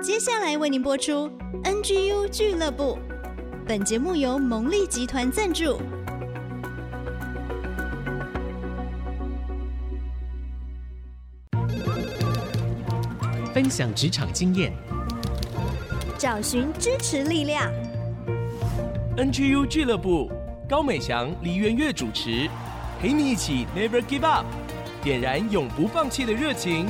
接下来为您播出 NGU 俱乐部。本节目由蒙利集团赞助，分享职场经验，找寻支持力量。NGU 俱乐部，高美祥、黎元月主持，陪你一起 Never Give Up，点燃永不放弃的热情。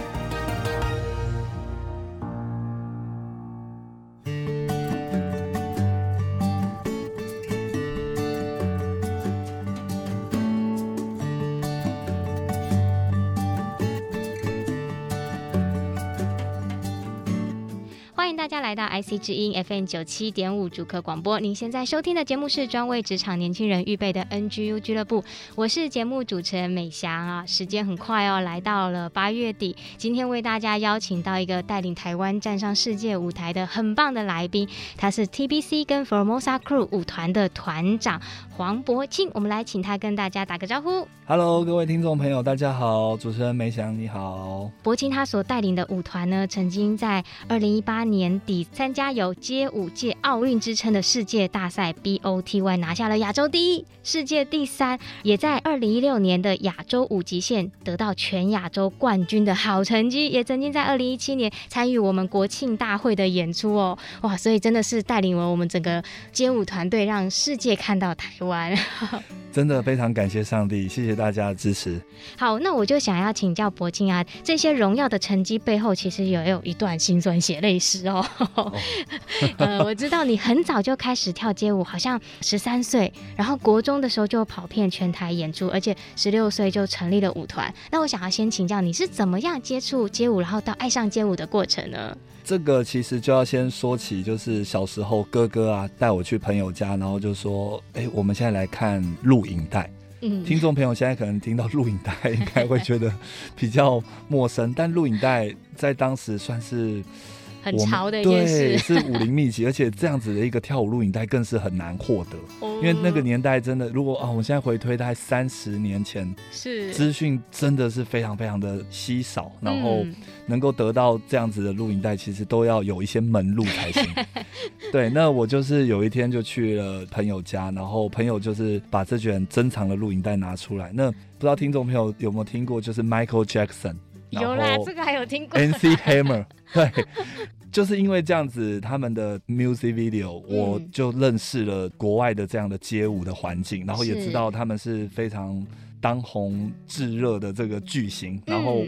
IC 之音 FM 九七点五主客广播，您现在收听的节目是专为职场年轻人预备的 NGU 俱乐部，我是节目主持人美翔啊。时间很快哦，来到了八月底，今天为大家邀请到一个带领台湾站上世界舞台的很棒的来宾，他是 TBC 跟 Formosa Crew 舞团的团长黄柏钦，我们来请他跟大家打个招呼。Hello，各位听众朋友，大家好，主持人美翔你好。柏钦他所带领的舞团呢，曾经在二零一八年底。参加有街舞界奥运之称的世界大赛 BOTY 拿下了亚洲第一、世界第三，也在二零一六年的亚洲五极限得到全亚洲冠军的好成绩，也曾经在二零一七年参与我们国庆大会的演出哦，哇！所以真的是带领了我们整个街舞团队，让世界看到台湾。真的非常感谢上帝，谢谢大家的支持。好，那我就想要请教柏钦啊，这些荣耀的成绩背后，其实也有一段辛酸血泪史哦。哦呃，我知道你很早就开始跳街舞，好像十三岁，然后国中的时候就跑遍全台演出，而且十六岁就成立了舞团。那我想要先请教你是怎么样接触街舞，然后到爱上街舞的过程呢？这个其实就要先说起，就是小时候哥哥啊带我去朋友家，然后就说：“哎，我们现在来看录影带。”嗯，听众朋友现在可能听到录影带，应该会觉得比较陌生，但录影带在当时算是。很潮的一对，是武林秘籍，而且这样子的一个跳舞录影带更是很难获得，因为那个年代真的，如果啊，我现在回推大概三十年前，是资讯真的是非常非常的稀少，然后能够得到这样子的录影带，其实都要有一些门路才行。对，那我就是有一天就去了朋友家，然后朋友就是把这卷珍藏的录影带拿出来，那不知道听众朋友有没有听过，就是 Michael Jackson。有啦，这个还有听过。NC Hammer，对，就是因为这样子，他们的 music video，我就认识了国外的这样的街舞的环境，然后也知道他们是非常当红炙热的这个巨星，然后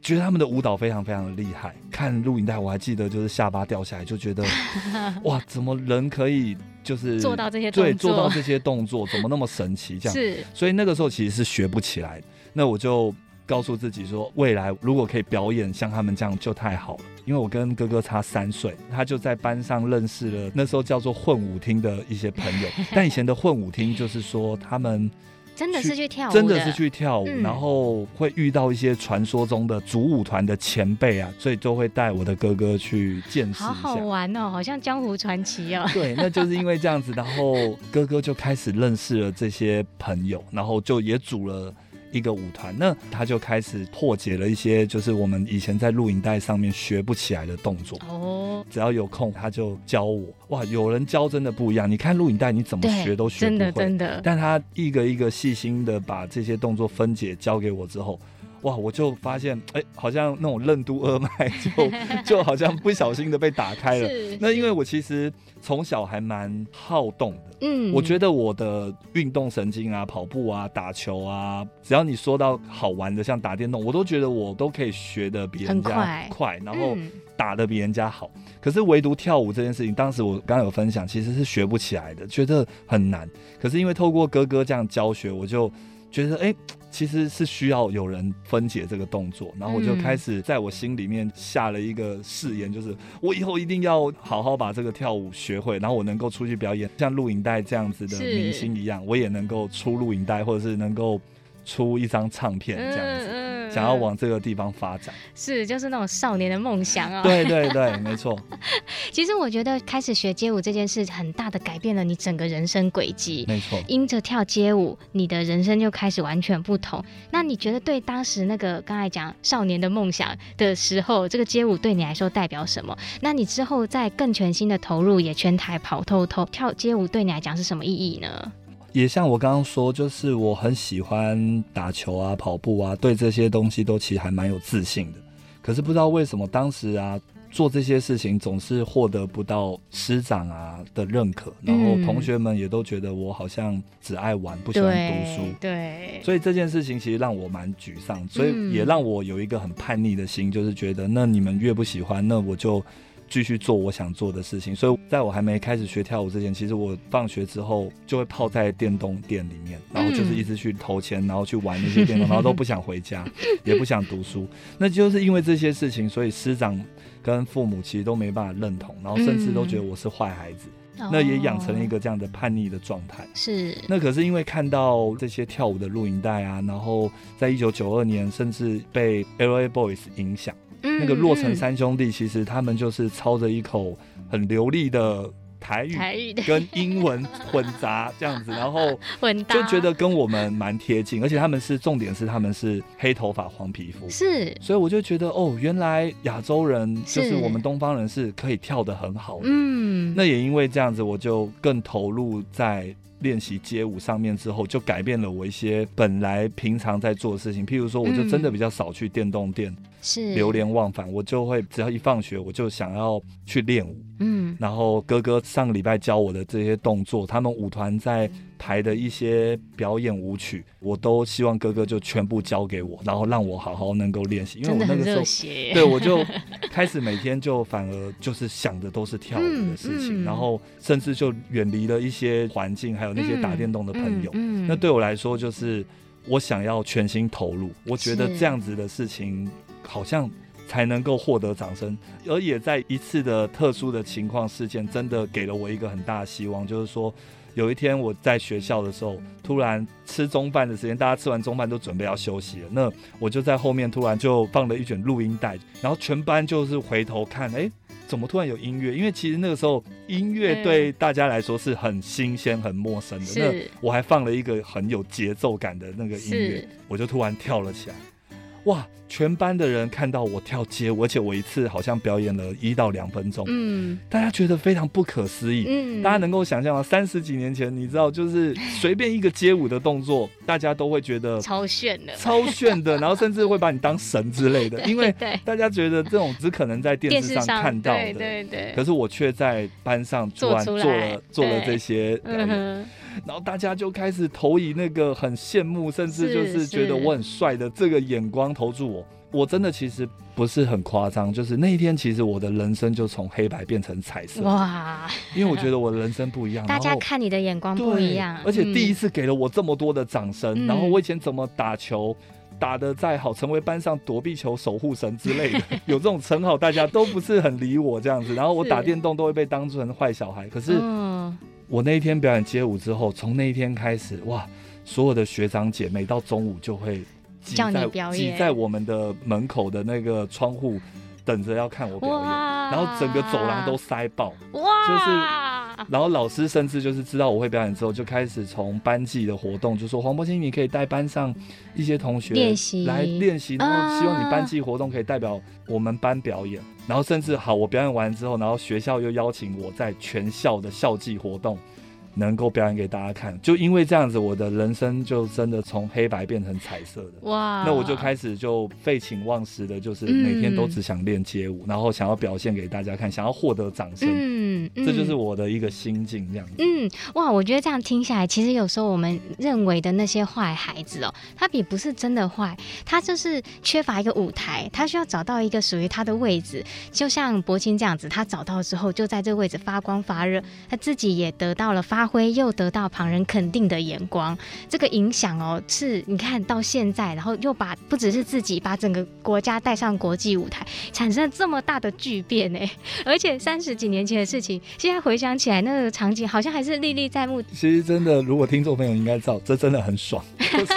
觉得他们的舞蹈非常非常的厉害。看录影带，我还记得就是下巴掉下来，就觉得 哇，怎么人可以就是做到这些动作？对，做到这些动作，怎么那么神奇？这样是，所以那个时候其实是学不起来的。那我就。告诉自己说，未来如果可以表演像他们这样就太好了。因为我跟哥哥差三岁，他就在班上认识了那时候叫做混舞厅的一些朋友。但以前的混舞厅就是说他们真的是去跳舞，真的是去跳舞，然后会遇到一些传说中的主舞团的前辈啊，所以就会带我的哥哥去见识一下。好好玩哦，好像江湖传奇哦。对，那就是因为这样子，然后哥哥就开始认识了这些朋友，然后就也组了。一个舞团，那他就开始破解了一些，就是我们以前在录影带上面学不起来的动作。哦，只要有空他就教我。哇，有人教真的不一样。你看录影带，你怎么学都学不会。真的真的。但他一个一个细心的把这些动作分解教给我之后。哇！我就发现，哎、欸，好像那种任督二脉就 就好像不小心的被打开了。那因为我其实从小还蛮好动的，嗯，我觉得我的运动神经啊，跑步啊，打球啊，只要你说到好玩的，像打电动，我都觉得我都可以学的比人家快，快，然后打的比人家好。嗯、可是唯独跳舞这件事情，当时我刚刚有分享，其实是学不起来的，觉得很难。可是因为透过哥哥这样教学，我就觉得，哎、欸。其实是需要有人分解这个动作，然后我就开始在我心里面下了一个誓言，就是我以后一定要好好把这个跳舞学会，然后我能够出去表演，像录影带这样子的明星一样，我也能够出录影带，或者是能够出一张唱片这样子。想要往这个地方发展。是，就是那种少年的梦想啊。对对对，没错。其实我觉得开始学街舞这件事，很大的改变了你整个人生轨迹。没错。因着跳街舞，你的人生就开始完全不同。那你觉得对当时那个刚才讲少年的梦想的时候，这个街舞对你来说代表什么？那你之后再更全心的投入，也全台跑透透，跳街舞对你来讲是什么意义呢？也像我刚刚说，就是我很喜欢打球啊、跑步啊，对这些东西都其实还蛮有自信的。可是不知道为什么当时啊做这些事情总是获得不到师长啊的认可，然后同学们也都觉得我好像只爱玩，不喜欢读书。对，所以这件事情其实让我蛮沮丧，所以也让我有一个很叛逆的心，就是觉得那你们越不喜欢，那我就。继续做我想做的事情，所以在我还没开始学跳舞之前，其实我放学之后就会泡在电动店里面，然后就是一直去投钱，然后去玩那些电动，然后都不想回家，也不想读书。那就是因为这些事情，所以师长跟父母其实都没办法认同，然后甚至都觉得我是坏孩子。那也养成了一个这样的叛逆的状态。是。那可是因为看到这些跳舞的录影带啊，然后在一九九二年，甚至被 LA Boys 影响。那个洛城三兄弟，其实他们就是操着一口很流利的台语，跟英文混杂这样子，然后就觉得跟我们蛮贴近，而且他们是重点是他们是黑头发黄皮肤，是，所以我就觉得哦，原来亚洲人就是。我们东方人是可以跳得很好的，嗯，那也因为这样子，我就更投入在。练习街舞上面之后，就改变了我一些本来平常在做的事情。譬如说，我就真的比较少去电动店，是流连忘返。我就会只要一放学，我就想要去练舞。嗯，然后哥哥上个礼拜教我的这些动作，他们舞团在排的一些表演舞曲，我都希望哥哥就全部交给我，然后让我好好能够练习。因为我那个时候，对，我就开始每天就反而就是想的都是跳舞的事情，然后甚至就远离了一些环境，还有那些打电动的朋友。那对我来说，就是我想要全心投入。我觉得这样子的事情好像。才能够获得掌声，而也在一次的特殊的情况事件，真的给了我一个很大的希望，就是说，有一天我在学校的时候，突然吃中饭的时间，大家吃完中饭都准备要休息了，那我就在后面突然就放了一卷录音带，然后全班就是回头看，哎、欸，怎么突然有音乐？因为其实那个时候音乐对大家来说是很新鲜、很陌生的。那我还放了一个很有节奏感的那个音乐，我就突然跳了起来。哇！全班的人看到我跳街舞，而且我一次好像表演了一到两分钟，嗯，大家觉得非常不可思议，嗯，大家能够想象吗？三十几年前，你知道，就是随便一个街舞的动作，大家都会觉得超炫的，超炫的，然后甚至会把你当神之类的，因为大家觉得这种只可能在电视上看到的，对对对，可是我却在班上突然做了做了这些表演。然后大家就开始投以那个很羡慕，甚至就是觉得我很帅的这个眼光投注我。我真的其实不是很夸张，就是那一天其实我的人生就从黑白变成彩色。哇！因为我觉得我的人生不一样，大家看你的眼光不一样，而且第一次给了我这么多的掌声。嗯、然后我以前怎么打球打的再好，成为班上躲避球守护神之类的，有这种称号，大家都不是很理我这样子。然后我打电动都会被当成坏小孩，可是。嗯我那一天表演街舞之后，从那一天开始，哇，所有的学长姐每到中午就会挤在挤在我们的门口的那个窗户，等着要看我表演，然后整个走廊都塞爆，哇，就是。然后老师甚至就是知道我会表演之后，就开始从班级的活动就说黄柏钦，你可以带班上一些同学练习来练习，然后希望你班级活动可以代表我们班表演。然后甚至好，我表演完之后，然后学校又邀请我在全校的校际活动。能够表演给大家看，就因为这样子，我的人生就真的从黑白变成彩色的。哇！那我就开始就废寝忘食的，就是每天都只想练街舞，嗯、然后想要表现给大家看，想要获得掌声。嗯，嗯，这就是我的一个心境，这样子。嗯，哇！我觉得这样听下来，其实有时候我们认为的那些坏孩子哦，他也不是真的坏，他就是缺乏一个舞台，他需要找到一个属于他的位置。就像柏青这样子，他找到之后，就在这个位置发光发热，他自己也得到了发。发挥又得到旁人肯定的眼光，这个影响哦，是你看到现在，然后又把不只是自己，把整个国家带上国际舞台，产生了这么大的巨变呢。而且三十几年前的事情，现在回想起来，那个场景好像还是历历在目。其实真的，如果听众朋友应该知道，这真的很爽。就是、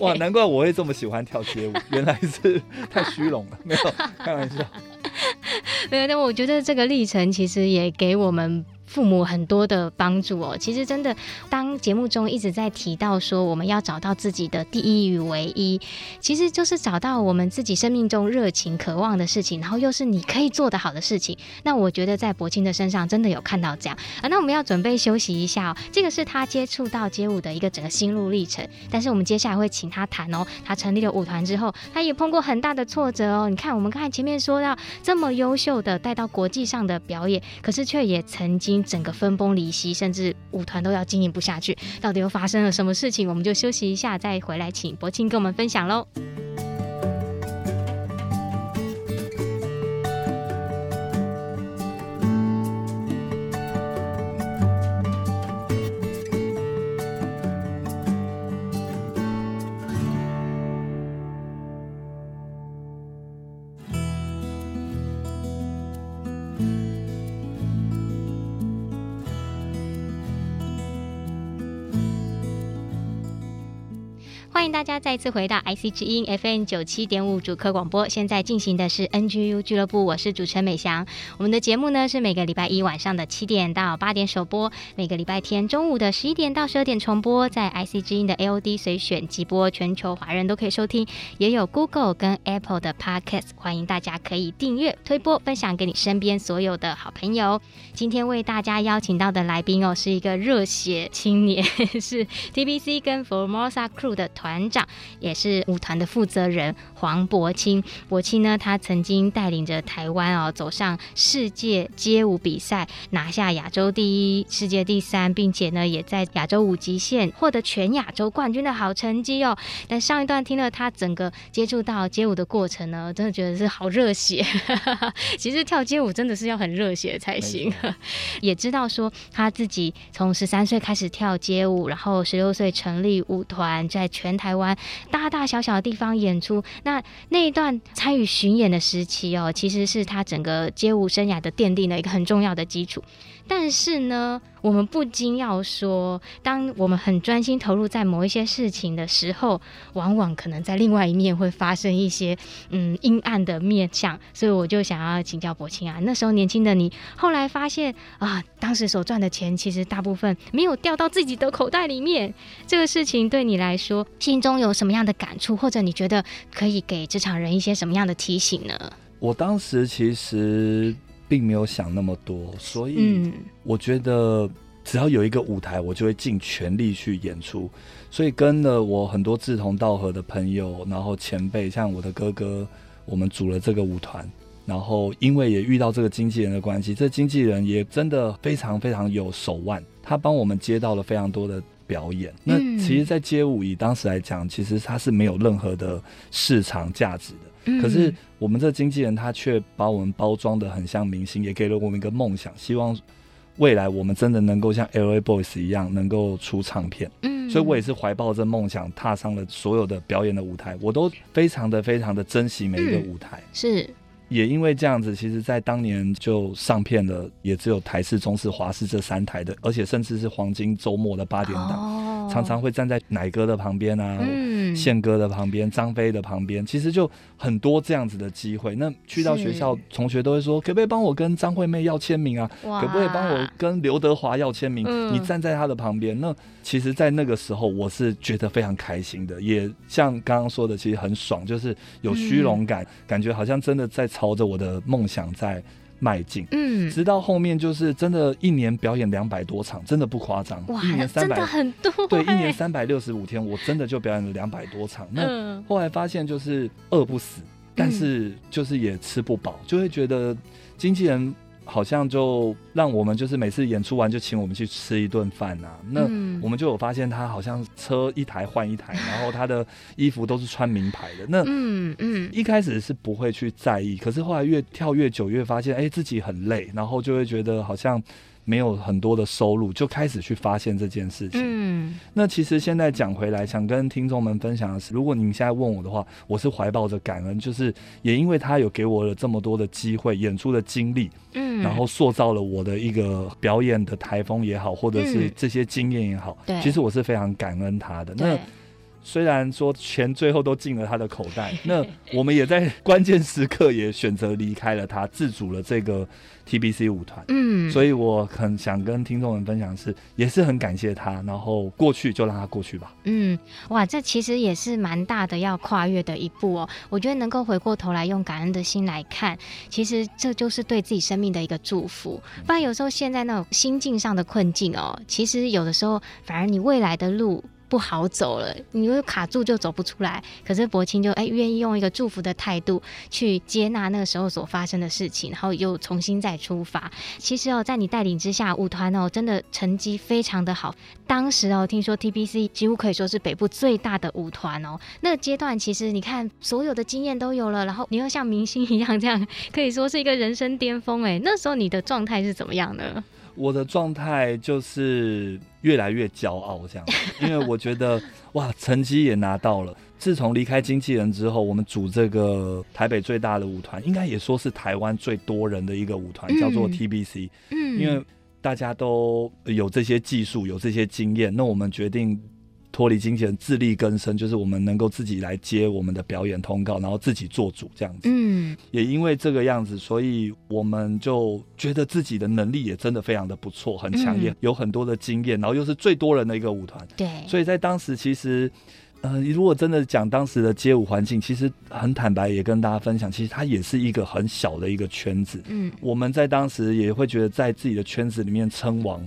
哇，难怪我会这么喜欢跳街舞，原来是太虚荣了，没有开玩笑。没有，但我觉得这个历程其实也给我们。父母很多的帮助哦，其实真的，当节目中一直在提到说我们要找到自己的第一与唯一，其实就是找到我们自己生命中热情、渴望的事情，然后又是你可以做得好的事情。那我觉得在柏青的身上真的有看到这样啊。那我们要准备休息一下哦，这个是他接触到街舞的一个整个心路历程。但是我们接下来会请他谈哦，他成立了舞团之后，他也碰过很大的挫折哦。你看，我们刚才前面说到这么优秀的带到国际上的表演，可是却也曾经。整个分崩离析，甚至舞团都要经营不下去，到底又发生了什么事情？我们就休息一下，再回来请柏青跟我们分享喽。欢迎大家再次回到 IC 之音 FM 九七点五主客广播。现在进行的是 NGU 俱乐部，我是主持人美翔。我们的节目呢是每个礼拜一晚上的七点到八点首播，每个礼拜天中午的十一点到十二点重播，在 IC 之音的 AOD 随选即播，全球华人都可以收听，也有 Google 跟 Apple 的 Podcast。欢迎大家可以订阅、推播、分享给你身边所有的好朋友。今天为大家邀请到的来宾哦，是一个热血青年，是 TBC 跟 Formosa Crew 的团。团长也是舞团的负责人黄伯清。伯清呢，他曾经带领着台湾哦走上世界街舞比赛，拿下亚洲第一、世界第三，并且呢也在亚洲五极限获得全亚洲冠军的好成绩哦。但上一段听了他整个接触到街舞的过程呢，真的觉得是好热血。其实跳街舞真的是要很热血才行。也知道说他自己从十三岁开始跳街舞，然后十六岁成立舞团，在全台湾大大小小的地方演出，那那一段参与巡演的时期哦，其实是他整个街舞生涯的奠定了一个很重要的基础。但是呢，我们不禁要说，当我们很专心投入在某一些事情的时候，往往可能在另外一面会发生一些嗯阴暗的面向。所以我就想要请教柏青啊，那时候年轻的你，后来发现啊，当时所赚的钱其实大部分没有掉到自己的口袋里面。这个事情对你来说，心中有什么样的感触，或者你觉得可以给职场人一些什么样的提醒呢？我当时其实。并没有想那么多，所以我觉得只要有一个舞台，我就会尽全力去演出。所以跟了我很多志同道合的朋友，然后前辈，像我的哥哥，我们组了这个舞团。然后因为也遇到这个经纪人的关系，这经纪人也真的非常非常有手腕，他帮我们接到了非常多的表演。那其实，在街舞以当时来讲，其实它是没有任何的市场价值的。可是我们这经纪人他却把我们包装的很像明星，也给了我们一个梦想，希望未来我们真的能够像 LA Boys 一样能够出唱片。嗯，所以我也是怀抱着梦想踏上了所有的表演的舞台，我都非常的非常的珍惜每一个舞台。是，也因为这样子，其实在当年就上片了，也只有台视、中视、华视这三台的，而且甚至是黄金周末的八点档。哦常常会站在奶哥的旁边啊，宪、嗯、哥的旁边，张飞的旁边，其实就很多这样子的机会。那去到学校，同学都会说，可不可以帮我跟张惠妹要签名啊？可不可以帮我跟刘德华要签名？嗯、你站在他的旁边，那其实，在那个时候，我是觉得非常开心的，也像刚刚说的，其实很爽，就是有虚荣感，嗯、感觉好像真的在朝着我的梦想在。迈进，嗯，直到后面就是真的，一年表演两百多场，真的不夸张。哇，一年三百，真的很多。对，一年三百六十五天，我真的就表演了两百多场。那后来发现就是饿不死，但是就是也吃不饱，就会觉得经纪人。好像就让我们就是每次演出完就请我们去吃一顿饭呐，那我们就有发现他好像车一台换一台，然后他的衣服都是穿名牌的。那嗯嗯，一开始是不会去在意，可是后来越跳越久，越发现哎自己很累，然后就会觉得好像。没有很多的收入，就开始去发现这件事情。嗯，那其实现在讲回来，想跟听众们分享的是，如果您现在问我的话，我是怀抱着感恩，就是也因为他有给我了这么多的机会、演出的经历，嗯，然后塑造了我的一个表演的台风也好，或者是这些经验也好，对，其实我是非常感恩他的。那虽然说钱最后都进了他的口袋，那我们也在关键时刻也选择离开了他，自主了这个 TBC 舞团。嗯，所以我很想跟听众们分享的是，也是很感谢他，然后过去就让他过去吧。嗯，哇，这其实也是蛮大的要跨越的一步哦。我觉得能够回过头来用感恩的心来看，其实这就是对自己生命的一个祝福。不然有时候现在那种心境上的困境哦，其实有的时候反而你未来的路。不好走了，你又卡住就走不出来。可是柏青就哎愿意用一个祝福的态度去接纳那个时候所发生的事情，然后又重新再出发。其实哦，在你带领之下，舞团哦真的成绩非常的好。当时哦，听说 TBC 几乎可以说是北部最大的舞团哦。那个阶段其实你看所有的经验都有了，然后你又像明星一样这样，可以说是一个人生巅峰哎。那时候你的状态是怎么样呢？我的状态就是越来越骄傲，这样，因为我觉得 哇，成绩也拿到了。自从离开经纪人之后，我们组这个台北最大的舞团，应该也说是台湾最多人的一个舞团，叫做 TBC。嗯，因为大家都有这些技术，有这些经验，那我们决定。脱离经纪人，自力更生，就是我们能够自己来接我们的表演通告，然后自己做主这样子。嗯，也因为这个样子，所以我们就觉得自己的能力也真的非常的不错，很强，也有很多的经验，然后又是最多人的一个舞团。对，所以在当时，其实，呃，如果真的讲当时的街舞环境，其实很坦白，也跟大家分享，其实它也是一个很小的一个圈子。嗯，我们在当时也会觉得，在自己的圈子里面称王。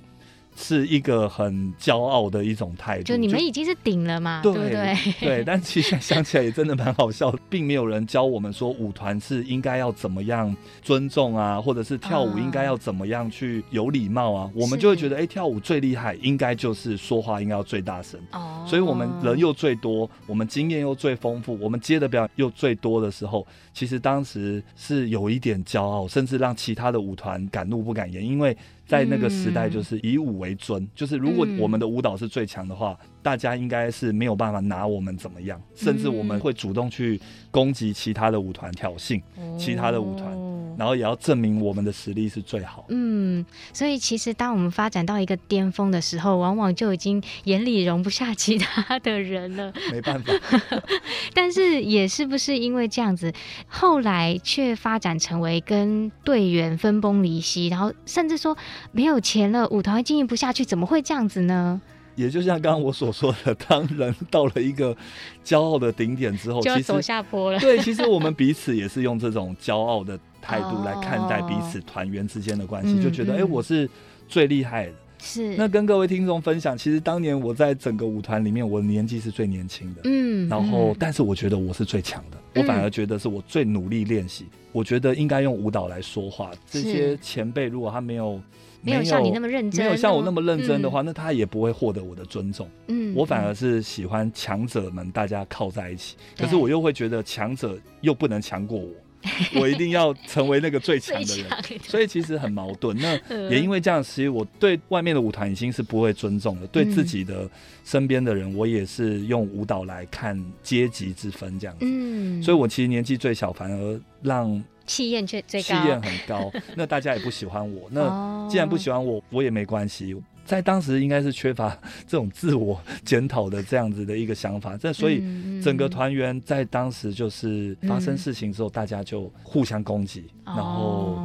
是一个很骄傲的一种态度，就你们已经是顶了嘛，对不对？对，但其实想起来也真的蛮好笑的，并没有人教我们说舞团是应该要怎么样尊重啊，或者是跳舞应该要怎么样去有礼貌啊，我们就会觉得，哎，跳舞最厉害，应该就是说话应该要最大声。哦，所以我们人又最多，我们经验又最丰富，我们接的表演又最多的时候，其实当时是有一点骄傲，甚至让其他的舞团敢怒不敢言，因为。在那个时代，就是以武为尊，就是如果我们的舞蹈是最强的话，大家应该是没有办法拿我们怎么样，甚至我们会主动去攻击其他的舞团，挑衅其他的舞团，然后也要证明我们的实力是最好。嗯，所以其实当我们发展到一个巅峰的时候，往往就已经眼里容不下其他的人了。没办法，但是也是不是因为这样子，后来却发展成为跟队员分崩离析，然后甚至说。没有钱了，舞团经营不下去，怎么会这样子呢？也就像刚刚我所说的，当人到了一个骄傲的顶点之后，就要走下坡了。对，其实我们彼此也是用这种骄傲的态度来看待彼此团员之间的关系，哦、就觉得哎、嗯嗯，我是最厉害的。是。那跟各位听众分享，其实当年我在整个舞团里面，我的年纪是最年轻的。嗯。然后、嗯，但是我觉得我是最强的，我反而觉得是我最努力练习。我觉得应该用舞蹈来说话。这些前辈如果他没有。没有像你那么认真，没有像我那么认真的话，嗯、那他也不会获得我的尊重。嗯，我反而是喜欢强者们大家靠在一起，可是我又会觉得强者又不能强过我，我一定要成为那个最强的人，所以其实很矛盾。那 也因为这样，其实我对外面的舞台已经是不会尊重的，对自己的身边的人，我也是用舞蹈来看阶级之分这样子。嗯，所以我其实年纪最小，反而让。气焰却最高，气焰很高，那大家也不喜欢我。那 既然不喜欢我，我也没关系。在当时应该是缺乏 这种自我检讨的这样子的一个想法。这所以整个团员在当时就是发生事情之后，大家就互相攻击，然后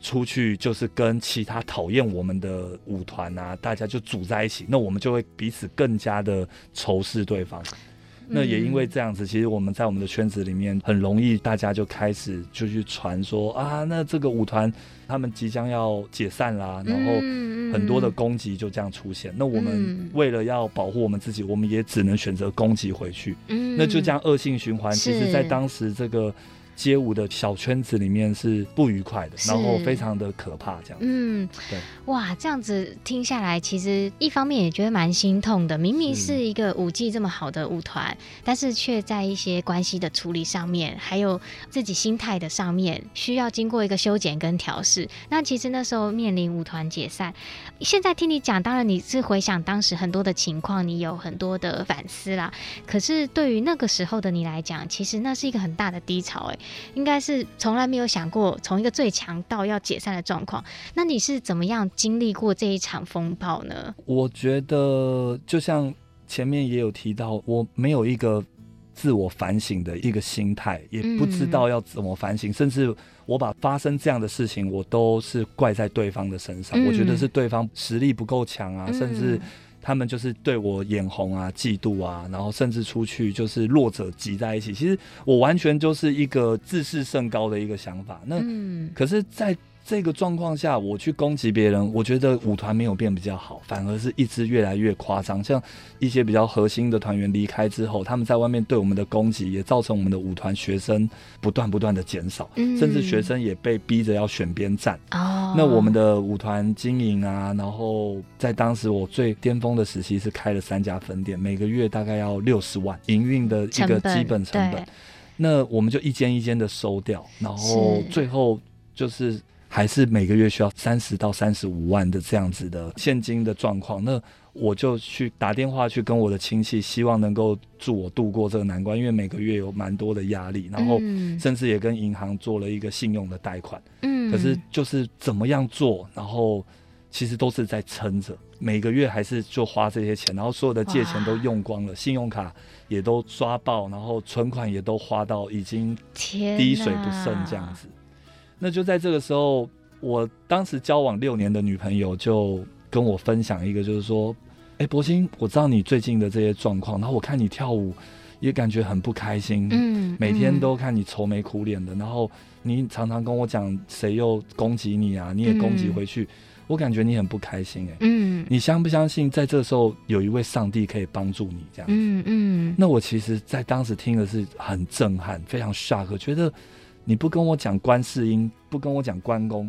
出去就是跟其他讨厌我们的舞团啊，大家就组在一起，那我们就会彼此更加的仇视对方。那也因为这样子，其实我们在我们的圈子里面很容易，大家就开始就去传说啊，那这个舞团他们即将要解散啦，然后很多的攻击就这样出现。那我们为了要保护我们自己，我们也只能选择攻击回去。那就这样恶性循环。其实，在当时这个街舞的小圈子里面是不愉快的，然后非常的可怕，这样。嗯，对，哇，这样子听下来，其实一方面也觉得蛮心痛的。明明是一个舞技这么好的舞团，但是却在一些关系的处理上面，还有自己心态的上面，需要经过一个修剪跟调试。那其实那时候面临舞团解散，现在听你讲，当然你是回想当时很多的情况，你有很多的反思啦。可是对于那个时候的你来讲，其实那是一个很大的低潮，哎。应该是从来没有想过从一个最强到要解散的状况，那你是怎么样经历过这一场风暴呢？我觉得就像前面也有提到，我没有一个自我反省的一个心态，也不知道要怎么反省，嗯、甚至我把发生这样的事情，我都是怪在对方的身上。嗯、我觉得是对方实力不够强啊，嗯、甚至。他们就是对我眼红啊、嫉妒啊，然后甚至出去就是弱者挤在一起。其实我完全就是一个自视甚高的一个想法。那可是，在。这个状况下，我去攻击别人，我觉得舞团没有变比较好，反而是一直越来越夸张。像一些比较核心的团员离开之后，他们在外面对我们的攻击，也造成我们的舞团学生不断不断的减少，嗯、甚至学生也被逼着要选边站。哦，那我们的舞团经营啊，然后在当时我最巅峰的时期是开了三家分店，每个月大概要六十万营运的一个基本成本。那我们就一间一间的收掉，然后最后就是。还是每个月需要三十到三十五万的这样子的现金的状况，那我就去打电话去跟我的亲戚，希望能够助我度过这个难关，因为每个月有蛮多的压力，然后甚至也跟银行做了一个信用的贷款。嗯，可是就是怎么样做，然后其实都是在撑着，每个月还是就花这些钱，然后所有的借钱都用光了，信用卡也都刷爆，然后存款也都花到已经滴水不剩这样子。那就在这个时候，我当时交往六年的女朋友就跟我分享一个，就是说，哎，柏青，我知道你最近的这些状况，然后我看你跳舞也感觉很不开心，嗯，每天都看你愁眉苦脸的，然后你常常跟我讲谁又攻击你啊，你也攻击回去，我感觉你很不开心，哎，嗯，你相不相信在这时候有一位上帝可以帮助你这样子？嗯嗯，那我其实在当时听的是很震撼，非常 shock，觉得。你不跟我讲观世音，不跟我讲关公，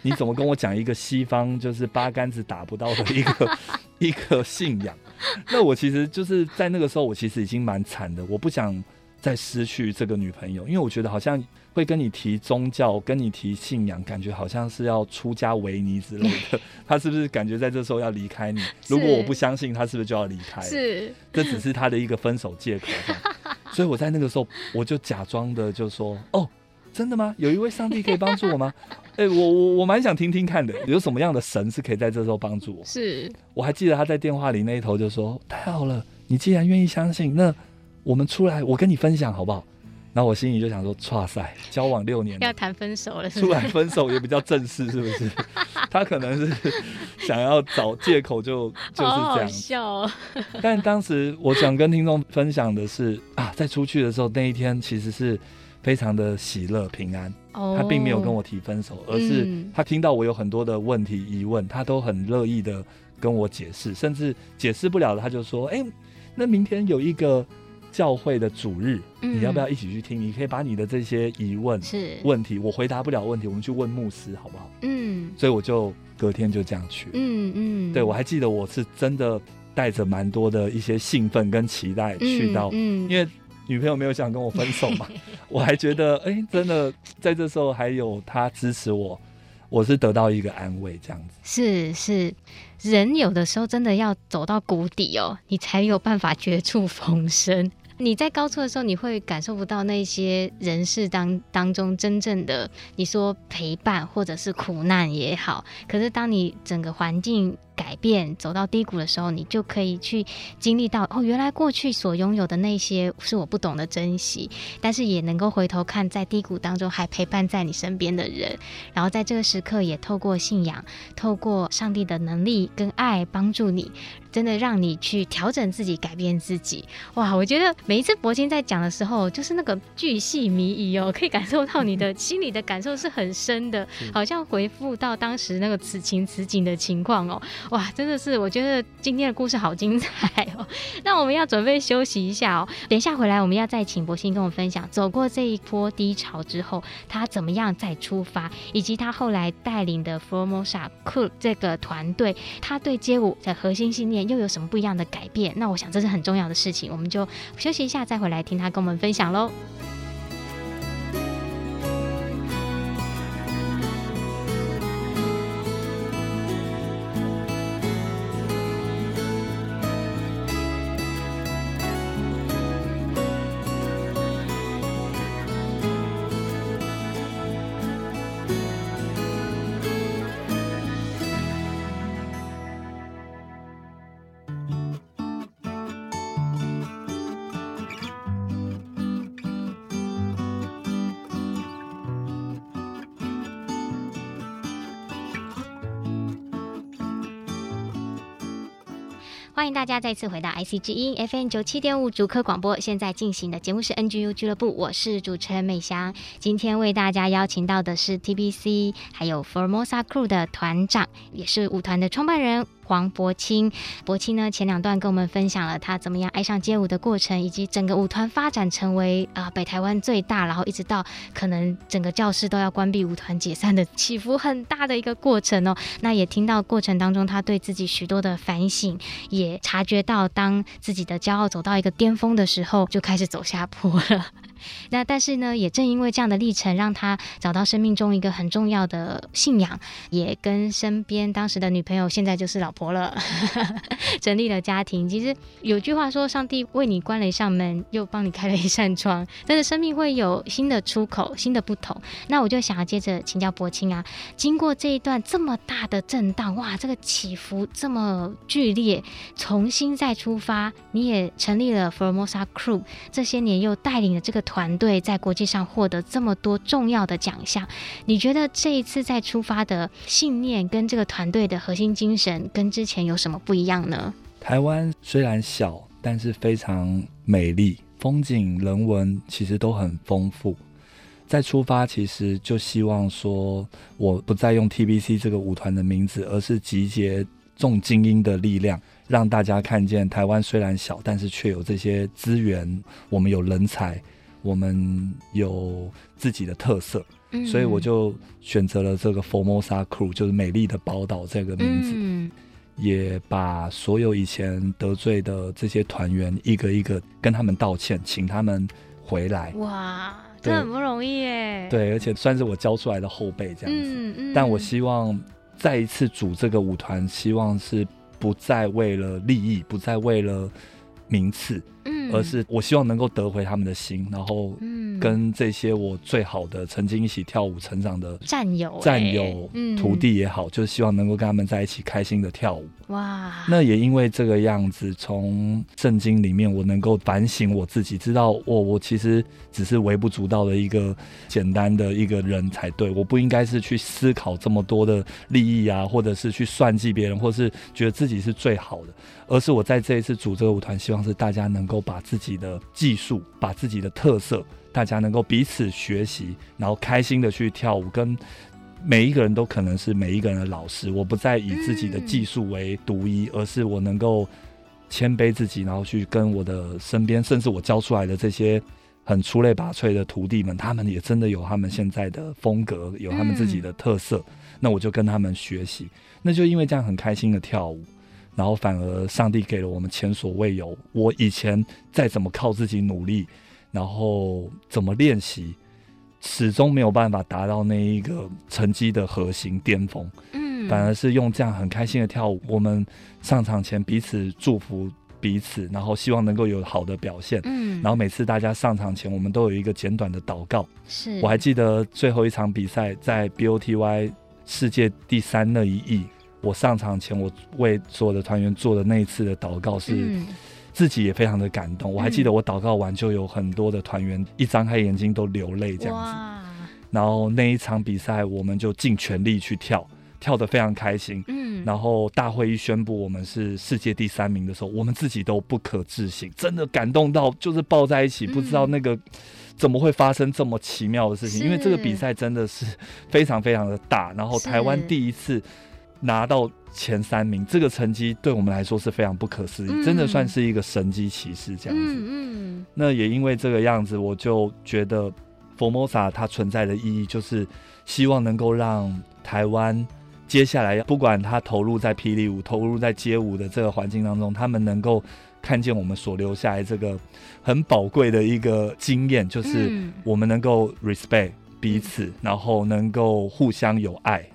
你怎么跟我讲一个西方就是八竿子打不到的一个 一个信仰？那我其实就是在那个时候，我其实已经蛮惨的。我不想再失去这个女朋友，因为我觉得好像会跟你提宗教，跟你提信仰，感觉好像是要出家为尼之类的。他是不是感觉在这时候要离开你？如果我不相信，他是不是就要离开？是，这只是他的一个分手借口。所以我在那个时候，我就假装的就说：“哦，真的吗？有一位上帝可以帮助我吗？哎、欸，我我我蛮想听听看的，有什么样的神是可以在这时候帮助我？”是，我还记得他在电话里那一头就说：“太好了，你既然愿意相信，那我们出来，我跟你分享好不好？”然后我心里就想说：“哇塞，交往六年要谈分手了是是，出来分手也比较正式，是不是？”他可能是 想要找借口就，就就是这样。笑哦。但当时我想跟听众分享的是啊，在出去的时候那一天其实是非常的喜乐平安。哦。他并没有跟我提分手，而是他听到我有很多的问题疑问，他都很乐意的跟我解释，甚至解释不了的他就说：“哎，那明天有一个。”教会的主日，你要不要一起去听？嗯、你可以把你的这些疑问、是问题，我回答不了问题，我们去问牧师，好不好？嗯，所以我就隔天就这样去。嗯嗯，对，我还记得我是真的带着蛮多的一些兴奋跟期待去到，嗯，嗯因为女朋友没有想跟我分手嘛，我还觉得哎、真的在这时候还有她支持我，我是得到一个安慰，这样子。是是，人有的时候真的要走到谷底哦，你才有办法绝处逢生。你在高处的时候，你会感受不到那些人事当当中真正的你说陪伴或者是苦难也好，可是当你整个环境改变，走到低谷的时候，你就可以去经历到哦，原来过去所拥有的那些是我不懂得珍惜，但是也能够回头看在低谷当中还陪伴在你身边的人，然后在这个时刻也透过信仰，透过上帝的能力跟爱帮助你。真的让你去调整自己，改变自己，哇！我觉得每一次柏青在讲的时候，就是那个巨细靡遗哦，可以感受到你的心里的感受是很深的，好像回复到当时那个此情此景的情况哦。哇，真的是，我觉得今天的故事好精彩哦。那我们要准备休息一下哦，等一下回来我们要再请柏歆跟我们分享，走过这一波低潮之后，他怎么样再出发，以及他后来带领的 Formosa Crew 这个团队，他对街舞的核心信念又有什么不一样的改变？那我想这是很重要的事情，我们就休息一下，再回来听他跟我们分享喽。欢迎大家再次回到 IC 之音 FM 九七点五竹科广播，现在进行的节目是 NGU 俱乐部，我是主持人美香。今天为大家邀请到的是 TBC 还有 Formosa Crew 的团长，也是舞团的创办人。黄柏歆，柏歆呢，前两段跟我们分享了他怎么样爱上街舞的过程，以及整个舞团发展成为啊、北台湾最大，然后一直到可能整个教室都要关闭、舞团解散的起伏很大的一个过程哦。那也听到过程当中他对自己许多的反省，也察觉到当自己的骄傲走到一个巅峰的时候，就开始走下坡了。那但是呢，也正因为这样的历程，让他找到生命中一个很重要的信仰，也跟身边当时的女朋友，现在就是老婆了，成立了家庭。其实有句话说，上帝为你关了一扇门，又帮你开了一扇窗，真的生命会有新的出口，新的不同。那我就想要接着请教柏歆啊，经过这一段这么大的震荡，哇，这个起伏这么剧烈，重新再出发，你也成立了 Formosa Crew，这些年又带领了这个。团队在国际上获得这么多重要的奖项，你觉得这一次再出发的信念跟这个团队的核心精神跟之前有什么不一样呢？台湾虽然小，但是非常美丽，风景人文其实都很丰富。再出发其实就希望说，我不再用 TBC 这个舞团的名字，而是集结众精英的力量，让大家看见台湾虽然小，但是却有这些资源，我们有人才。我们有自己的特色，嗯、所以我就选择了这个 Formosa Crew，就是美丽的宝岛这个名字，嗯、也把所有以前得罪的这些团员一个一个跟他们道歉，请他们回来。哇，这很不容易耶。对，而且算是我教出来的后辈这样子。嗯嗯、但我希望再一次组这个舞团，希望是不再为了利益，不再为了名次。而是我希望能够得回他们的心，然后跟这些我最好的曾经一起跳舞成长的战友、战友、徒弟也好，就是希望能够跟他们在一起开心的跳舞。哇！那也因为这个样子，从圣经里面我能够反省我自己，知道我我其实只是微不足道的一个简单的一个人才对，我不应该是去思考这么多的利益啊，或者是去算计别人，或是觉得自己是最好的，而是我在这一次组这个舞团，希望是大家能够把自己的技术，把自己的特色，大家能够彼此学习，然后开心的去跳舞，跟每一个人都可能是每一个人的老师。我不再以自己的技术为独一，而是我能够谦卑自己，然后去跟我的身边，甚至我教出来的这些很出类拔萃的徒弟们，他们也真的有他们现在的风格，有他们自己的特色。那我就跟他们学习，那就因为这样很开心的跳舞。然后反而上帝给了我们前所未有。我以前再怎么靠自己努力，然后怎么练习，始终没有办法达到那一个成绩的核心巅峰。嗯，反而是用这样很开心的跳舞，我们上场前彼此祝福彼此，然后希望能够有好的表现。嗯，然后每次大家上场前，我们都有一个简短的祷告。是，我还记得最后一场比赛在 BOTY 世界第三那一役。我上场前，我为所有的团员做的那一次的祷告，是自己也非常的感动。嗯、我还记得我祷告完，就有很多的团员一张开眼睛都流泪这样子。然后那一场比赛，我们就尽全力去跳，跳得非常开心。嗯。然后大会一宣布我们是世界第三名的时候，我们自己都不可置信，真的感动到就是抱在一起，嗯、不知道那个怎么会发生这么奇妙的事情。因为这个比赛真的是非常非常的大，然后台湾第一次。拿到前三名，这个成绩对我们来说是非常不可思议，嗯、真的算是一个神迹奇事这样子。嗯嗯，那也因为这个样子，我就觉得 Formosa 它存在的意义，就是希望能够让台湾接下来，不管他投入在霹雳舞、投入在街舞的这个环境当中，他们能够看见我们所留下来这个很宝贵的一个经验，就是我们能够 respect 彼此，嗯、然后能够互相有爱，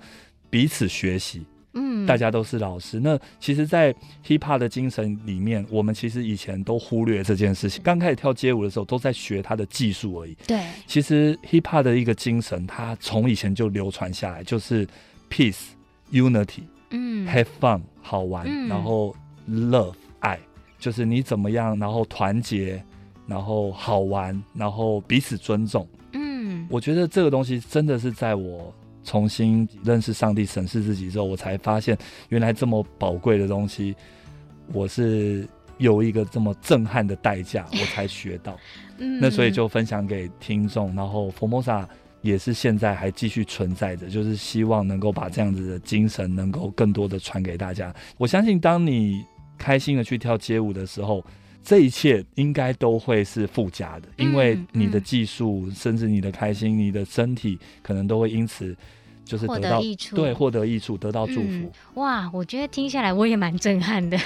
彼此学习。嗯，大家都是老师。那其实，在 hip hop 的精神里面，我们其实以前都忽略这件事情。刚开始跳街舞的时候，都在学他的技术而已。对，其实 hip hop 的一个精神，它从以前就流传下来，就是 peace、unity，嗯，have fun，好玩，嗯、然后 love，爱，就是你怎么样，然后团结，然后好玩，然后彼此尊重。嗯，我觉得这个东西真的是在我。重新认识上帝、审视自己之后，我才发现原来这么宝贵的东西，我是有一个这么震撼的代价，我才学到。嗯，那所以就分享给听众。然后 Formosa 也是现在还继续存在着，就是希望能够把这样子的精神能够更多的传给大家。我相信，当你开心的去跳街舞的时候，这一切应该都会是附加的，因为你的技术，嗯嗯、甚至你的开心、你的身体，可能都会因此。就是获得益处，对，获得益处，得到祝福。嗯。哇，我觉得听下来我也蛮震撼的。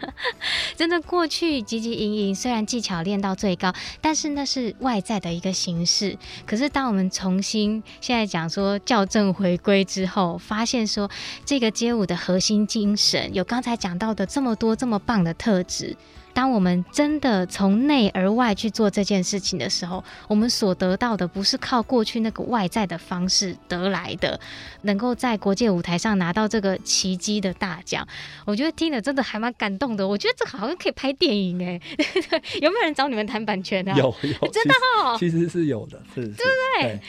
真的，过去汲汲营营，虽然技巧练到最高，但是那是外在的一个形式。可是当我们重新现在讲说校正回归之后，发现说这个街舞的核心精神，有刚才讲到的这么多这么棒的特质。当我们真的从内而外去做这件事情的时候，我们所得到的不是靠过去那个外在的方式得来的，能够在国际舞台上拿到这个奇迹的大奖，我觉得听了真的还蛮感动的。我觉得这好像可以拍电影哎，有没有人找你们谈版权啊？有有，真的哦，其实是有的，是，对不对？对，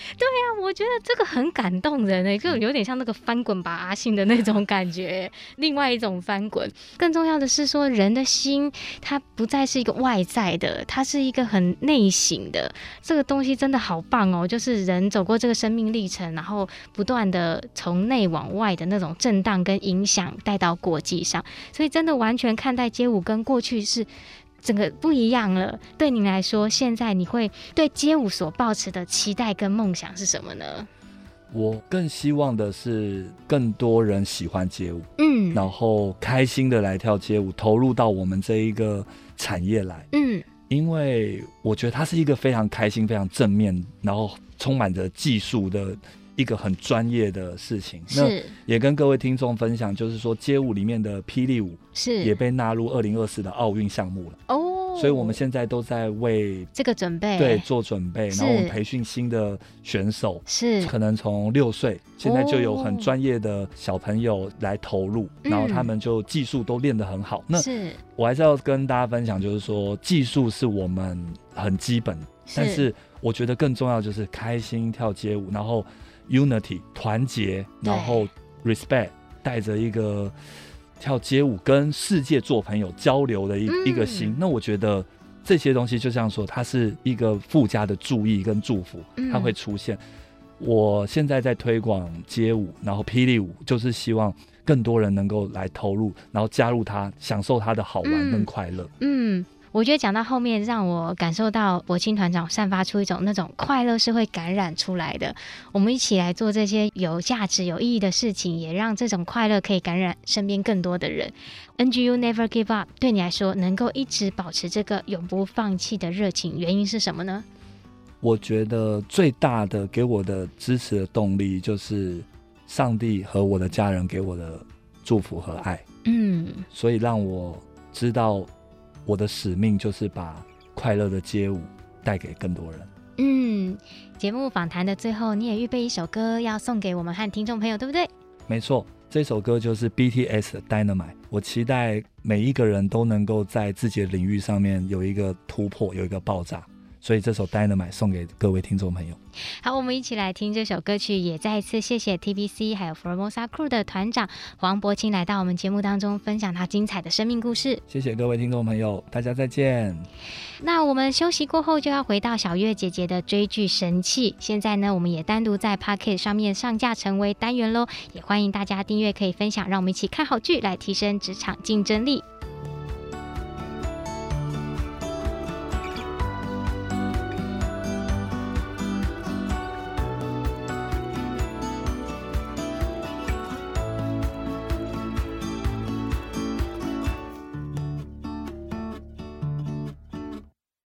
我觉得这个很感动人哎，就有点像那个翻滚吧阿信的那种感觉，另外一种翻滚。更重要的是说，人的心。它不再是一个外在的，它是一个很内省的。这个东西真的好棒哦！就是人走过这个生命历程，然后不断的从内往外的那种震荡跟影响带到国际上，所以真的完全看待街舞跟过去是整个不一样了。对你来说，现在你会对街舞所抱持的期待跟梦想是什么呢？我更希望的是更多人喜欢街舞，嗯，然后开心的来跳街舞，投入到我们这一个产业来，嗯，因为我觉得它是一个非常开心、非常正面，然后充满着技术的一个很专业的事情。是，那也跟各位听众分享，就是说街舞里面的霹雳舞是也被纳入二零二四的奥运项目了。哦。所以我们现在都在为这个准备，对，做准备，然后我们培训新的选手，是可能从六岁，现在就有很专业的小朋友来投入，然后他们就技术都练得很好。那我还是要跟大家分享，就是说技术是我们很基本，但是我觉得更重要就是开心跳街舞，然后 unity 团结，然后 respect 带着一个。跳街舞跟世界做朋友交流的一一个心，嗯、那我觉得这些东西就像说，它是一个附加的注意跟祝福，它会出现。嗯、我现在在推广街舞，然后霹雳舞，就是希望更多人能够来投入，然后加入它，享受它的好玩跟快乐。嗯。嗯我觉得讲到后面，让我感受到柏青团长散发出一种那种快乐是会感染出来的。我们一起来做这些有价值、有意义的事情，也让这种快乐可以感染身边更多的人。NGU Never Give Up，对你来说能够一直保持这个永不放弃的热情，原因是什么呢？我觉得最大的给我的支持的动力，就是上帝和我的家人给我的祝福和爱。嗯，所以让我知道。我的使命就是把快乐的街舞带给更多人。嗯，节目访谈的最后，你也预备一首歌要送给我们和听众朋友，对不对？没错，这首歌就是 BTS 的 Dynamite。我期待每一个人都能够在自己的领域上面有一个突破，有一个爆炸。所以这首《Dynamite》送给各位听众朋友。好，我们一起来听这首歌曲。也再一次谢谢 TBC 还有 Formosa Crew 的团长黄柏清来到我们节目当中，分享他精彩的生命故事。谢谢各位听众朋友，大家再见。那我们休息过后就要回到小月姐姐的追剧神器。现在呢，我们也单独在 Podcast 上面上架成为单元喽，也欢迎大家订阅，可以分享，让我们一起看好剧，来提升职场竞争力。